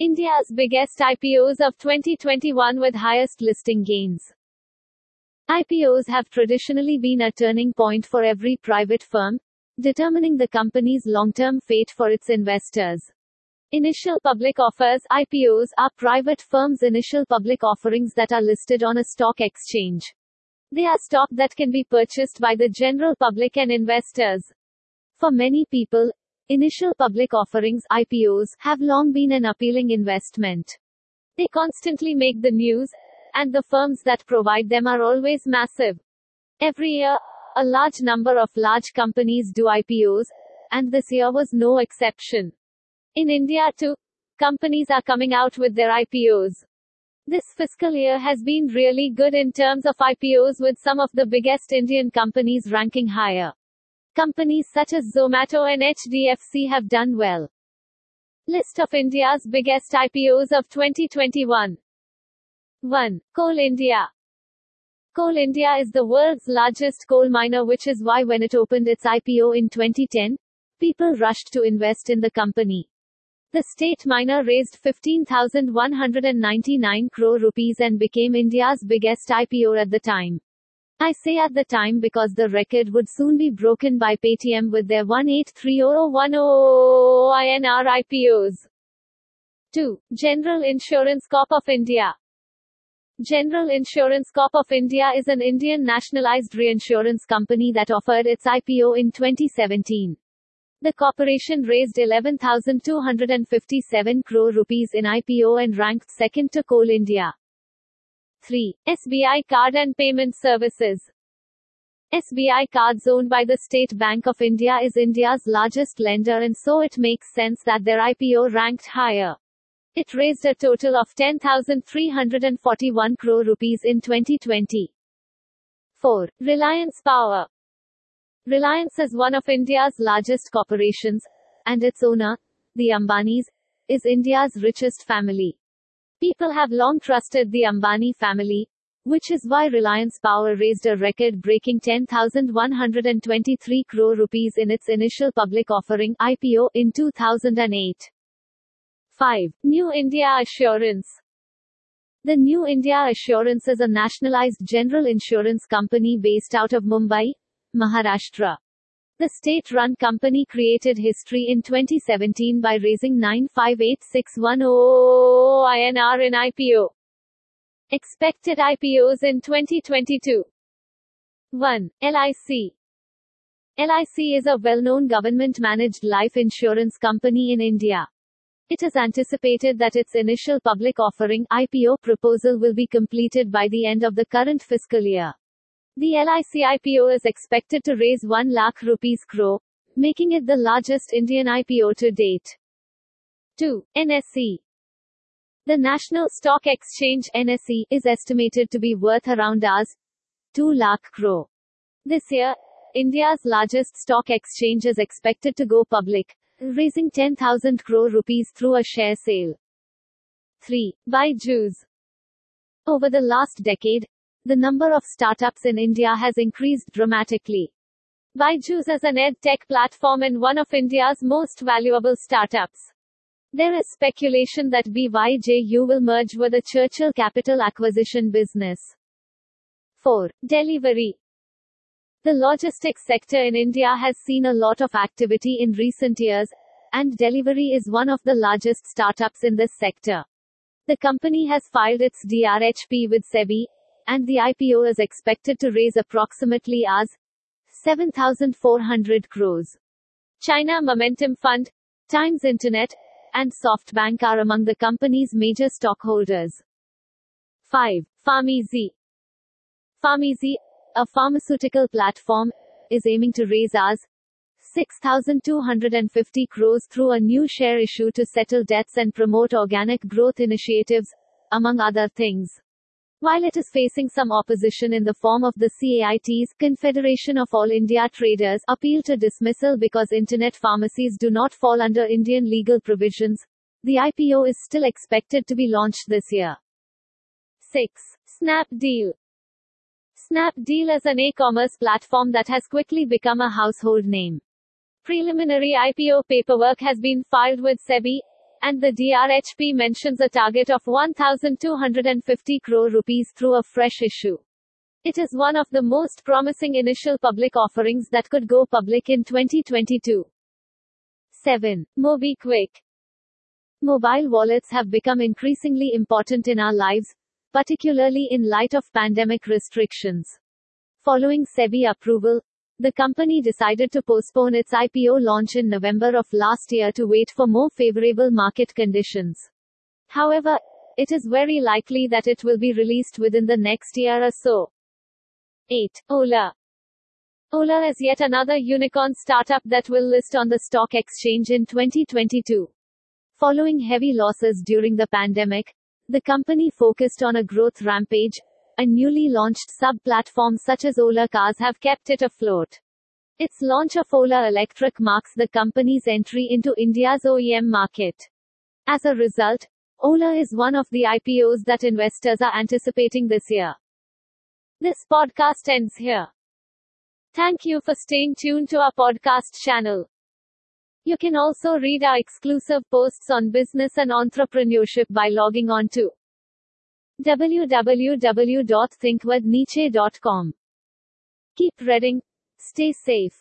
India's biggest IPOs of 2021 with highest listing gains. IPOs have traditionally been a turning point for every private firm, determining the company's long-term fate for its investors. Initial public offers IPOs are private firms' initial public offerings that are listed on a stock exchange. They are stock that can be purchased by the general public and investors. For many people, Initial public offerings IPOs have long been an appealing investment. They constantly make the news, and the firms that provide them are always massive. Every year, a large number of large companies do IPOs, and this year was no exception. In India too, companies are coming out with their IPOs. This fiscal year has been really good in terms of IPOs with some of the biggest Indian companies ranking higher. Companies such as Zomato and HDFC have done well. List of India's biggest IPOs of 2021. 1. Coal India. Coal India is the world's largest coal miner which is why when it opened its IPO in 2010, people rushed to invest in the company. The state miner raised 15,199 crore rupees and became India's biggest IPO at the time. I say at the time because the record would soon be broken by Paytm with their 1830010 INR IPOs. 2. General Insurance Corp of India. General Insurance Corp of India is an Indian nationalized reinsurance company that offered its IPO in 2017. The corporation raised 11,257 crore rupees in IPO and ranked second to Coal India. 3. SBI Card and Payment Services SBI Cards owned by the State Bank of India is India's largest lender and so it makes sense that their IPO ranked higher. It raised a total of 10,341 crore rupees in 2020. 4. Reliance Power Reliance is one of India's largest corporations, and its owner, the Ambanis, is India's richest family. People have long trusted the Ambani family, which is why Reliance Power raised a record-breaking 10,123 crore rupees in its initial public offering IPO in 2008. 5. New India Assurance The New India Assurance is a nationalized general insurance company based out of Mumbai, Maharashtra. The state-run company created history in 2017 by raising 9586100 INR in IPO. Expected IPOs in 2022. 1. LIC. LIC is a well-known government-managed life insurance company in India. It is anticipated that its initial public offering IPO proposal will be completed by the end of the current fiscal year. The LIC IPO is expected to raise 1 lakh rupees crore, making it the largest Indian IPO to date. 2. NSE The National Stock Exchange NSE is estimated to be worth around Rs. 2 lakh crore. This year, India's largest stock exchange is expected to go public, raising 10,000 crore rupees through a share sale. 3. Byju's Over the last decade, the number of startups in India has increased dramatically. Byju's is an ed tech platform and one of India's most valuable startups. There is speculation that BYJU will merge with a Churchill Capital acquisition business. 4. Delhivery. The logistics sector in India has seen a lot of activity in recent years, and Delhivery is one of the largest startups in this sector. The company has filed its DRHP with SEBI, and the IPO is expected to raise approximately Rs. 7,400 crores. China Momentum Fund, Times Internet, and SoftBank are among the company's major stockholders. 5. PharmEasy PharmEasy, a pharmaceutical platform, is aiming to raise Rs. 6,250 crores through a new share issue to settle debts and promote organic growth initiatives, among other things. While it is facing some opposition in the form of the CAIT's Confederation of All India Traders appeal to dismissal because internet pharmacies do not fall under Indian legal provisions, the IPO is still expected to be launched this year. 6. Snapdeal Snapdeal is an e-commerce platform that has quickly become a household name. Preliminary IPO paperwork has been filed with SEBI, and the DRHP mentions a target of 1,250 crore rupees through a fresh issue. It is one of the most promising initial public offerings that could go public in 2022. 7. MobiKwik. Mobile wallets have become increasingly important in our lives, particularly in light of pandemic restrictions. Following SEBI approval, the company decided to postpone its IPO launch in November of last year to wait for more favorable market conditions. However, it is very likely that it will be released within the next year or so. 8. Ola. Ola is yet another unicorn startup that will list on the stock exchange in 2022. Following heavy losses during the pandemic, the company focused on a growth rampage, a newly launched sub-platform such as Ola Cars have kept it afloat. Its launch of Ola Electric marks the company's entry into India's OEM market. As a result, Ola is one of the IPOs that investors are anticipating this year. This podcast ends here. Thank you for staying tuned to our podcast channel. You can also read our exclusive posts on business and entrepreneurship by logging on to www.thinkwithniche.com. Keep reading. Stay safe.